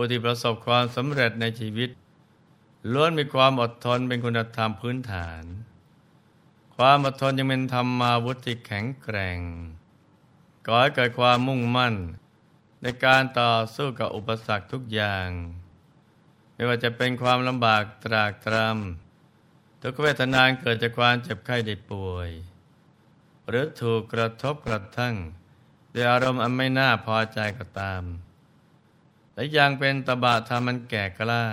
ผู้ที่ประสบความสำเร็จในชีวิต ล้วนมีความอดทนเป็นคุณธรรมพื้นฐาน ความอดทนยังเป็นธรรมาวุธที่แข็งแกร่งก่อให้เกิดความมุ่งมั่น ในการต่อสู้กับอุปสรรคทุกอย่าง ไม่ว่าจะเป็นความลำบากตรากตรำทุกเวทนานเกิดจากความเจ็บไข้ได้ป่วย หรือถูกกระทบกระทั่งด้วยอารมณ์อันไม่น่าพอใจก็ตาม และยังเป็นตบะธรรมันแก่กล้า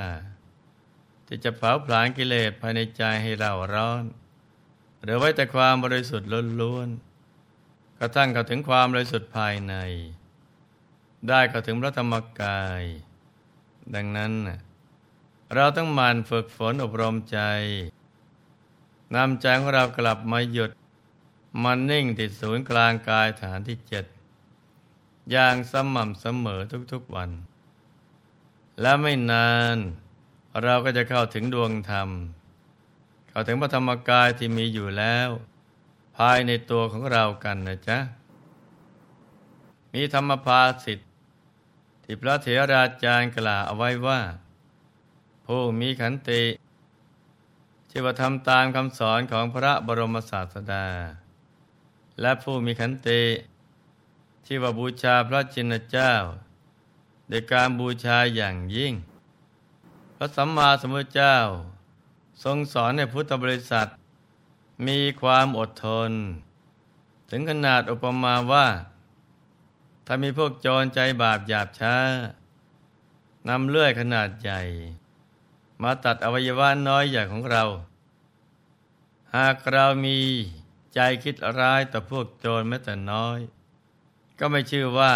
ที่จะเผาผลาญกิเลสภายในใจให้เราร้อนหรือไว้แต่ความบริสุทธิ์ล้วนๆกระทั่งเข้าถึงความบริสุทธิ์ภายใน ได้เข้าถึงพระธรรมกาย ดังนั้น เราต้องหมั่นฝึกฝนอบรมใจนำใจของเรากลับมาหยุดมันนิ่งติดศูนย์กลางกายฐานที่เจ็ดอย่างสม่ำเสมอทุกๆวัน และไม่นาน เราก็จะเข้าถึงดวงธรรม เข้าถึงพระธรรมกายที่มีอยู่แล้ว ภายในตัวของเรากันนะจ๊ะ มีธรรมภาสิทธิ์ที่พระเถราจารย์กล่าวเอาไว้ว่า ผู้มีขันติที่ว่าทำตามคำสอนของพระบรมศาสดา และผู้มีขันติที่ว่าบูชาพระจินเจ้า โดยการบูชาอย่างยิ่ง พระสัมมาสัมพุทธเจ้า ทรงสอนในพุทธบริษัท มีความอดทน ถึงขนาดอุปมาว่า ถ้ามีพวกโจรใจบาปหยาบช้านำเลื่อยขนาดใหญ่ มาตัดอวัยวะน้อยใหญ่ของเรา หากเรามีใจคิดร้ายต่อพวกโจรแม้แต่น้อย ก็ไม่ชื่อว่า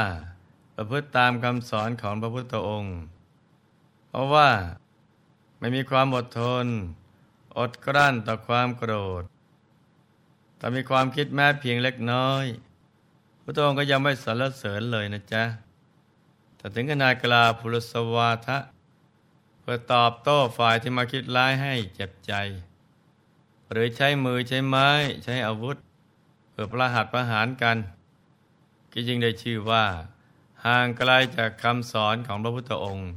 ประพฤติตามคำสอนของพระพุทธองค์ เพราะว่าไม่มีความอดทน อดกลั้นต่อความโกรธ แต่มีความคิดแม้เพียงเล็กน้อย พระองค์ก็ยังไม่สรรเสริญเลยนะจ๊ะ แต่ถึงขนาดกลาภุรสวาทะเพื่อตอบโต้ฝ่ายที่มาคิดร้ายให้เจ็บใจ หรือใช้มือใช้ไม้ใช้อาวุธ เพื่อประหัตประหารกันก็ยิงได้ชื่อว่า ห่างไกลจากคำสอนของพระพุทธองค์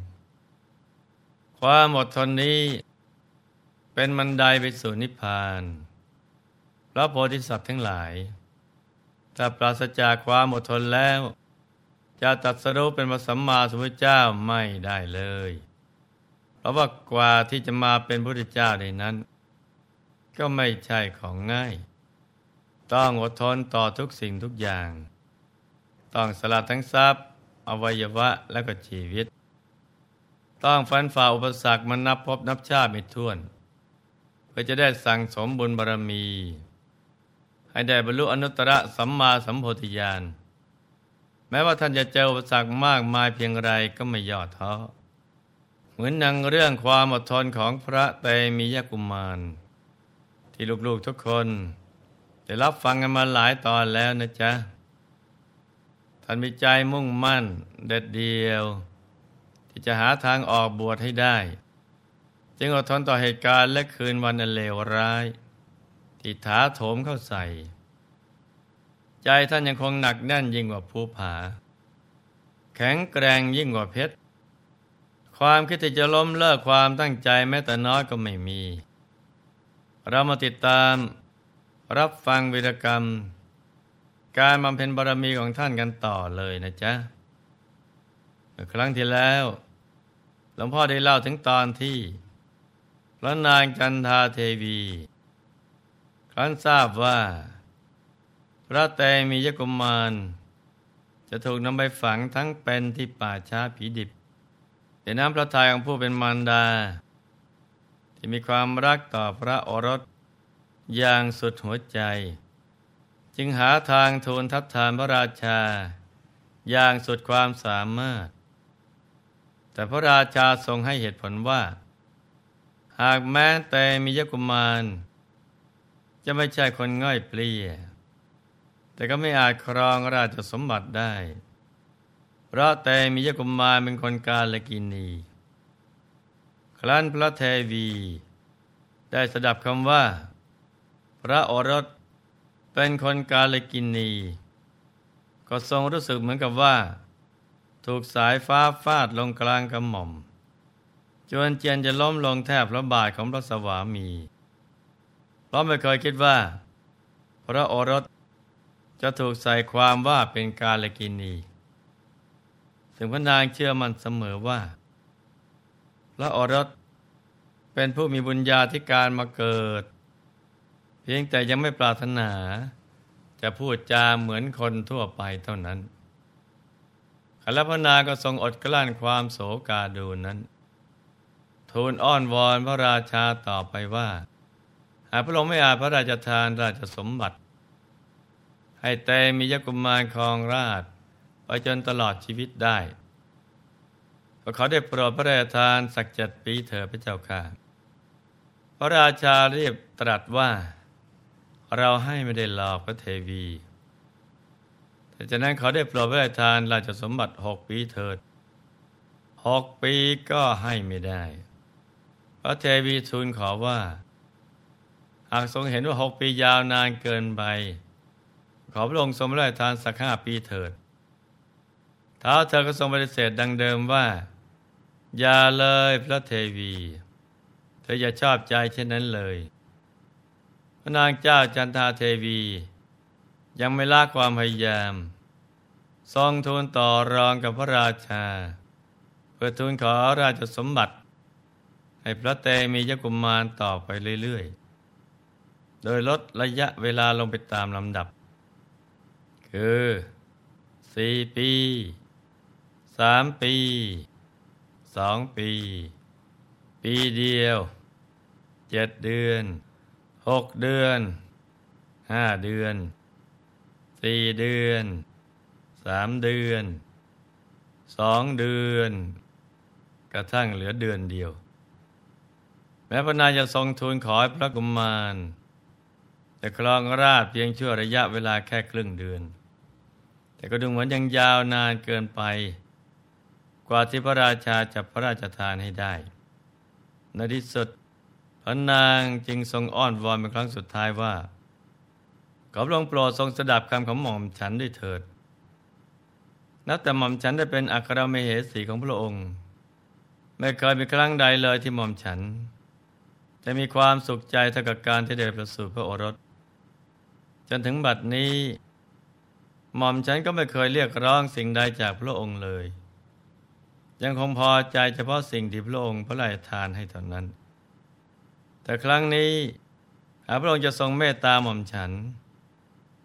ความอดทนนี้เป็นมันไดไปสู่นิพพาน พระโพธิสัตว์ทั้งหลาย ถ้าปราศจากความอดทนแล้ว จะตัดสรุปเป็นพระสัมมาสัมพุทธเจ้าไม่ได้เลย เพราะว่ากว่าที่จะมาเป็นพระพุทธเจ้าในนั้น ก็ไม่ใช่ของง่าย ต้องอดทนต่อทุกสิ่งทุกอย่าง ต้องสละทั้งทรัพย์ อวัยวะและก็ชีวิต ต้องฟันฝ่าอุปสรรคมันนับพบนับชาติไม่ถ้วน เพื่อจะได้สั่งสมบุญบารมี ให้ได้บรรลุอนุตตรสัมมาสัมโพธิญาณ แม้ว่าท่านจะเจออุปสรรคมากมายเพียงไรก็ไม่ย่อท้อเหมือนนังเรื่องความอดทนของพระเตมียกุมาร ที่ลูกๆทุกคนได้รับฟังกันมาหลายตอนแล้วนะจ๊ะ ท่านมีใจมุ่งมั่นเด็ดเดียว ที่จะหาทางออกบวชให้ได้ จึงอดทนต่อเหตุการณ์และคืนวันอันเลวร้าย ที่ถาโถมเข้าใส่ ใจท่านยังคงหนักแน่นยิ่งกว่าภูผา แข็งแกร่งยิ่งกว่าเพชร ความคิดที่จะล้มเลิกความตั้งใจแม้แต่น้อยก็ไม่มี เรามาติดตามรับฟังวิรกรรม การบำเพ็ญบารมีของท่านกันต่อเลยนะจ๊ะ ครั้งที่แล้ว หลวงพ่อได้เล่าถึงตอนที่ พระนางจันทาเทวี ครั้นทราบว่า พระแตมียกุมาร จะถูกนำไปฝังทั้งเป็นที่ป่าช้าผีดิบเป็นน้ำพระทัยของผู้เป็นมารดา ที่มีความรักต่อพระโอรสอย่างสุดหัวใจ จึงหาทางทูลทัดทานพระราชา อย่างสุดความสามารถ แต่พระราชาทรงให้เหตุผลว่า หากแม้แต่มียกุมาร จะไม่ใช่คนง่อยเปลี่ย แต่ก็ไม่อาจครองราชสมบัติได้ เพราะแต่มียกุมารเป็นคนกาลกินีครั้นพระเทวี ได้สดับคำว่า พระโอรส เป็นคนกาลกินี ก็ทรงรู้สึกเหมือนกับว่า ถูกสายฟ้าฟาดลงกลางกระหม่อม จวนเจียนจะล้มลงแทบพระบาทของพระสวามี เพราะไม่เคยคิดว่า พระโอรสจะถูกใส่ความว่าเป็นกาลกินีถึงพระนางเชื่อมันเสมอว่า พระโอรสเป็นผู้มีบุญญาธิการมาเกิด เพียงแต่ยังไม่ปรารถนา จะพูดจาเหมือนคนทั่วไปเท่านั้นขลพนาก็ทรงอดกลั้นความโศกาดูนั้น ทูลอ้อนวอนพระราชาต่อไปว่า หากพระองค์ไม่อาจพระราชทานราชสมบัติ ให้เตมียกุมารครองราชไปจนตลอดชีวิตได้ก็เขาได้โปรดพระราชทานสักเจ็ดปีเถิดพระเจ้าค่ะ พระราชาเรียบตรัสว่า เราให้ไม่ได้หลอกพระเทวี แต่จากนั้นเขาได้โปรดพระราชทานราชสมบัติหกปีเถิดหกปีก็ให้ไม่ได้ พระเทวีทูลขอว่า หากทรงเห็นว่าหกปียาวนานเกินไป ขอพระองค์ทรงพระราชทานสักห้าปีเถิดท้าเธอก็ทรงปฏิเสธดังเดิมว่า อย่าเลยพระเทวี เธออย่าชอบใจเช่นนั้นเลย พระนางเจ้าจันทาเทวี ยังไม่ละความพยายามทรงทูลต่อรองกับพระราชา เพื่อทูลขอราชสมบัติ ให้พระเตมียกุมมารต่อไปเรื่อยๆ โดยลดระยะเวลาลงไปตามลำดับ คือสี่ปีสามปีสองปี ปีเดียวเจ็ดเดือน หกเดือนห้าเดือนสี่เดือนสามเดือนสองเดือน กระทั่งเหลือเดือนเดียว แม้พระนายจะทรงทูลขอให้พระกุมารแต่ครองราชเพียงชั่วระยะเวลาแค่ครึ่งเดือน แต่ก็ดูเหมือนยังยาวนานเกินไป กว่าที่พระราชาจะพระราชทานให้ได้ ในที่สุด พระนางจึงทรงอ้อนวอนเป็นครั้งสุดท้ายว่าขอพระองค์โปรดทรงสดับคำของหม่อมฉันด้วยเถิด นับแต่หม่อมฉันได้เป็นอัครมเหสีของพระองค์ ไม่เคยมีครั้งใดเลยที่หม่อมฉัน จะมีความสุขใจเท่ากับการที่ได้ประสูติพระโอรส จนถึงบัดนี้ หม่อมฉันก็ไม่เคยเรียกร้องสิ่งใดจากพระองค์เลย ยังคงพอใจเฉพาะสิ่งที่พระองค์พระราชทานให้เท่านั้น แต่ครั้งนี้หากพระองค์จะทรงเมตตาหม่อมฉัน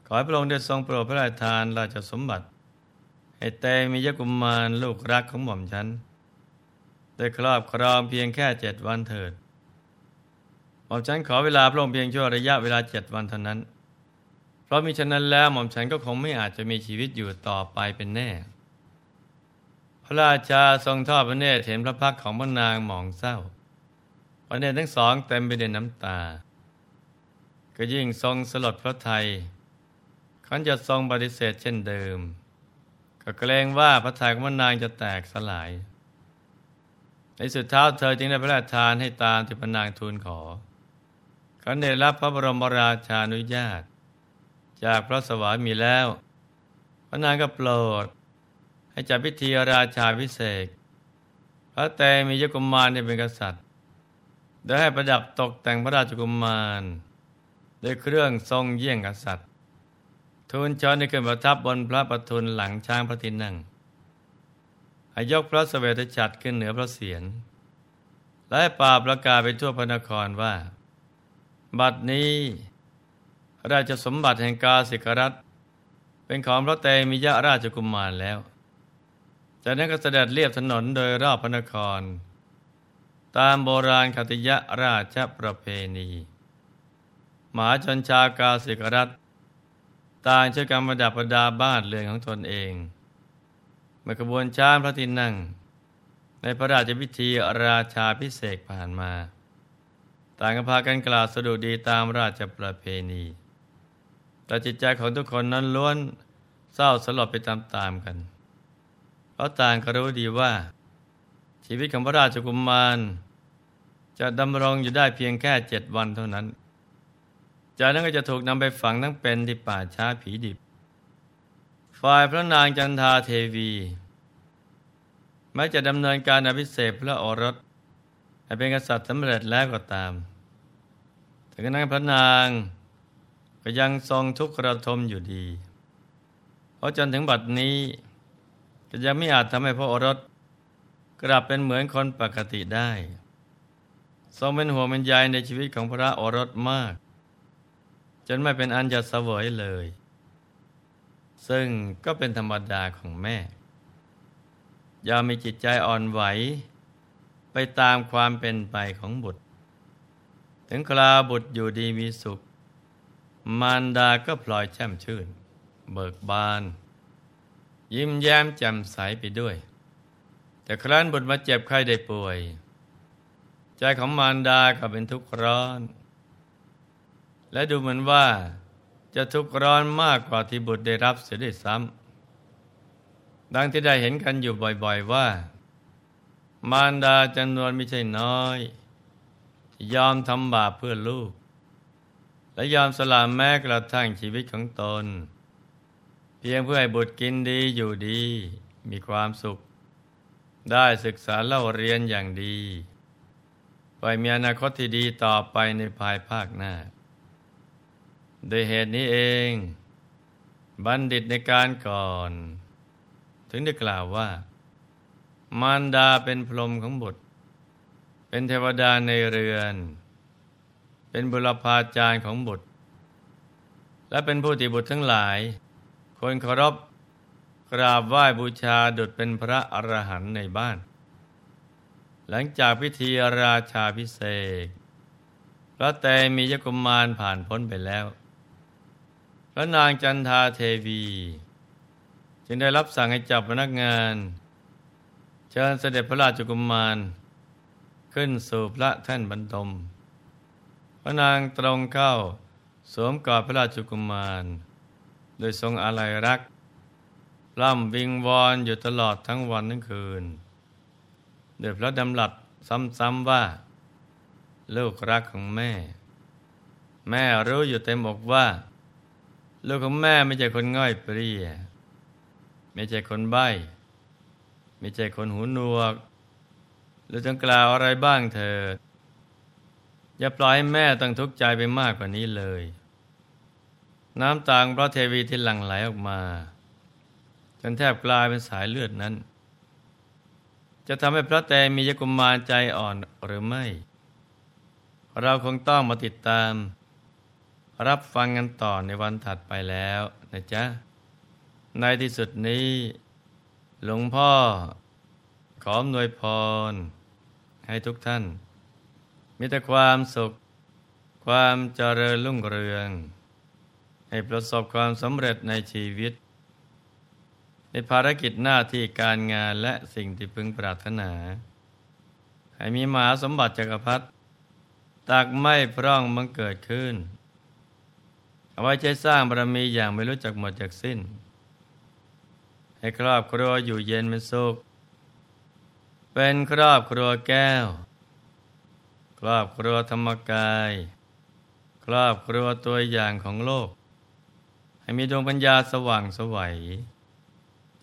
ขอให้พระองค์ได้ทรงโปรดพระราชทานราชสมบัติ ให้เตมียกุมมารลูกรักของหม่อมฉัน ได้ครอบครองเพียงแค่เจ็ดวันเถิดหม่อมฉันขอเวลาพระองค์เพียงชั่วระยะเวลาเจ็ดวันเท่านั้น เพราะมิฉะนั้นแล้วหม่อมฉันก็คงไม่อาจจะมีชีวิตอยู่ต่อไปเป็นแน่ พระราชาทรงทอดพระเนตรเห็นพระพักของพระนางหมองเศร้า พระเนตรทั้งสองเต็มไปด้วยน้ำตา ก็ยิ่งทรงสลดพระไทยขันจะทรงปฏิเสธเช่นเดิม ก็เกรงว่าพระทัยของพระนางจะแตกสลาย ในสุดท้ายเธอจึงได้พระราชทานให้ตามที่พระนางทูลขอขันได้รับพระบรมราชานุญาต จากพระสวามีแล้ว พระนางก็โปรด ให้จัดพิธีราชาพิเศษ พระเตมียกุมารที่เป็นกษัตริย์ โดยให้ประดับตกแต่งพระราชกุมารด้วยเครื่องทรงเยี่ยงกษัตริย์ ทูลจอได้ขึ้นประทับบนพระประทุนหลังช้างพระทินั่งให้ยกพระสเสวตฉัตรขึ้นเหนือพระเศียรและป่าประกาศไปทั่วพระนครว่า บัดนี้ราชสมบัติแห่งกาสิกรัฐเป็นของพระเตมิยะราชกุมารแล้ว จากนั้นก็เสด็จเรียบถนนโดยรอบพระนคร ตามโบราณคติยะราชประเพณี หมาชนชากาสิกรัฐต่างช่วยกันประดับประดาบ้านเรือนของตนเองเมื่อกระบวนช้างพระทินั่ง ในพระราชพิธีราชาพิเศษผ่านมา ต่างกันพากันกล่าวสดุดีตามราชประเพณี แต่จิตใจของทุกคนนั้นล้วนเศร้าสลดไปตามๆกัน เพราะต่างก็รู้ดีว่าชีวิตของพระราชกุมมาร จะดำรงอยู่ได้เพียงแค่เจ็ดวันเท่านั้น จากนั้นก็จะถูกนำไปฝังทั้งเป็นที่ป่าช้าผีดิบ ฝ่ายพระนางจันทาเทวีแม้จะดำเนินการอภิเษกพระโอรสให้เป็นกษัตริย์สำเร็จแล้วก็ตามถึงนั้นพระนางก็ยังทรงทุกข์ระทมอยู่ดี เพราะจนถึงบัดนี้ ก็ยังไม่อาจทำให้พระโอรส กลับเป็นเหมือนคนปกติได้ ทรงเป็นห่วงเป็นใยในชีวิตของพระโอรสมาก จนไม่เป็นอันจะเสวยเลย ซึ่งก็เป็นธรรมดาของแม่ยอมมีจิตใจอ่อนไหว ไปตามความเป็นไปของบุตร ถึงคราบุตรอยู่ดีมีสุข มารดาก็พลอยแช่มชื่น เบิกบาน ยิ้มแย้มแจ่มใสไปด้วย แต่ครั้นบุตรมาเจ็บไข้ได้ป่วย ใจของมารดาก็เป็นทุกข์ร้อน และดูเหมือนว่าจะทุกข์ร้อนมากกว่าที่บุตรได้รับเสียด้วยซ้ำดังที่ได้เห็นกันอยู่บ่อยๆว่า มารดาจำนวนไม่ใช่น้อย ยอมทำบาปเพื่อลูก และยอมสละแม้กระทั่งชีวิตของตน เพียงเพื่อให้บุตรกินดีอยู่ดี มีความสุข ได้ศึกษาเล่าเรียนอย่างดี ไปมีอนาคตที่ดีต่อไปในภายภาคหน้า โดยเหตุนี้เอง บัณฑิตในการก่อน ถึงได้กล่าวว่า มารดาเป็นพรหมของบุตร เป็นเทวดาในเรือน เป็นบุรพาจารย์ของบุตร และเป็นผู้ที่บุตรทั้งหลายควรเคารพกราบไหว้บูชาดุจเป็นพระอรหันต์ในบ้าน หลังจากพิธีราชาพิเศษพระแต่มียกุมารผ่านพ้นไปแล้ว พระนางจันทาเทวี จึงได้รับสั่งให้จับพนักงาน เชิญเสด็จพระราชกุมารขึ้นสู่พระแท่นบรรทม พระนางตรงเข้าสวมกอดพระราชกุมาร โดยทรงอาลัยรักล่ำวิงวอนอยู่ตลอดทั้งวันทั้งคืน โดยพระดำรัสซ้ำๆว่า ลูกรักของแม่ แม่รู้อยู่เต็มอกว่า ลูกของแม่ไม่ใช่คนง่อยเปรี้ย ไม่ใช่คนใบ้ไม่ใช่คนหูหนวก หรือจงกล่าวอะไรบ้างเถิดอย่าปล่อยให้แม่ต้องทุกข์ใจไปมากกว่านี้เลย น้ำตางพระเทวีที่หลั่งไหลออกมา จนแทบกลายเป็นสายเลือดนั้น จะทำให้พระแตมียกุมารใจอ่อนหรือไม่ เราคงต้องมาติดตาม รับฟังกันต่อในวันถัดไปแล้วนะจ๊ะ ในที่สุดนี้ หลวงพ่อ ขออำนวยพร ให้ทุกท่าน มีแต่ความสุข ความเจริญรุ่งเรือง ให้ประสบความสำเร็จในชีวิต ในภารกิจหน้าที่การงานและสิ่งที่พึงปรารถนาให้มีมหาสมบัติจักรพรรดิตักไม่พร่องบังเกิดขึ้น เอาไว้ใช้สร้างบารมีอย่างไม่รู้จักหมดจากสิ้น ให้ครอบครัวอยู่เย็นเป็นสุข เป็นครอบครัวแก้ว ครอบครัวธรรมกาย ครอบครัวตัวอย่างของโลก ให้มีดวงปัญญาสว่างสวัย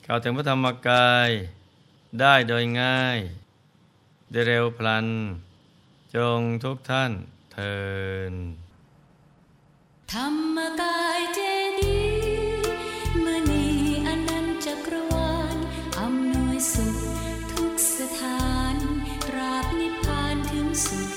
เข้าถึงพระธรรมกายได้โดยง่าย ได้เร็วพลัน จงทุกท่านเทินธรรมกายเจดีมณีอนันจักรวาลอำนวยสุขทุกสถาน ราบนิพพานถึงสุด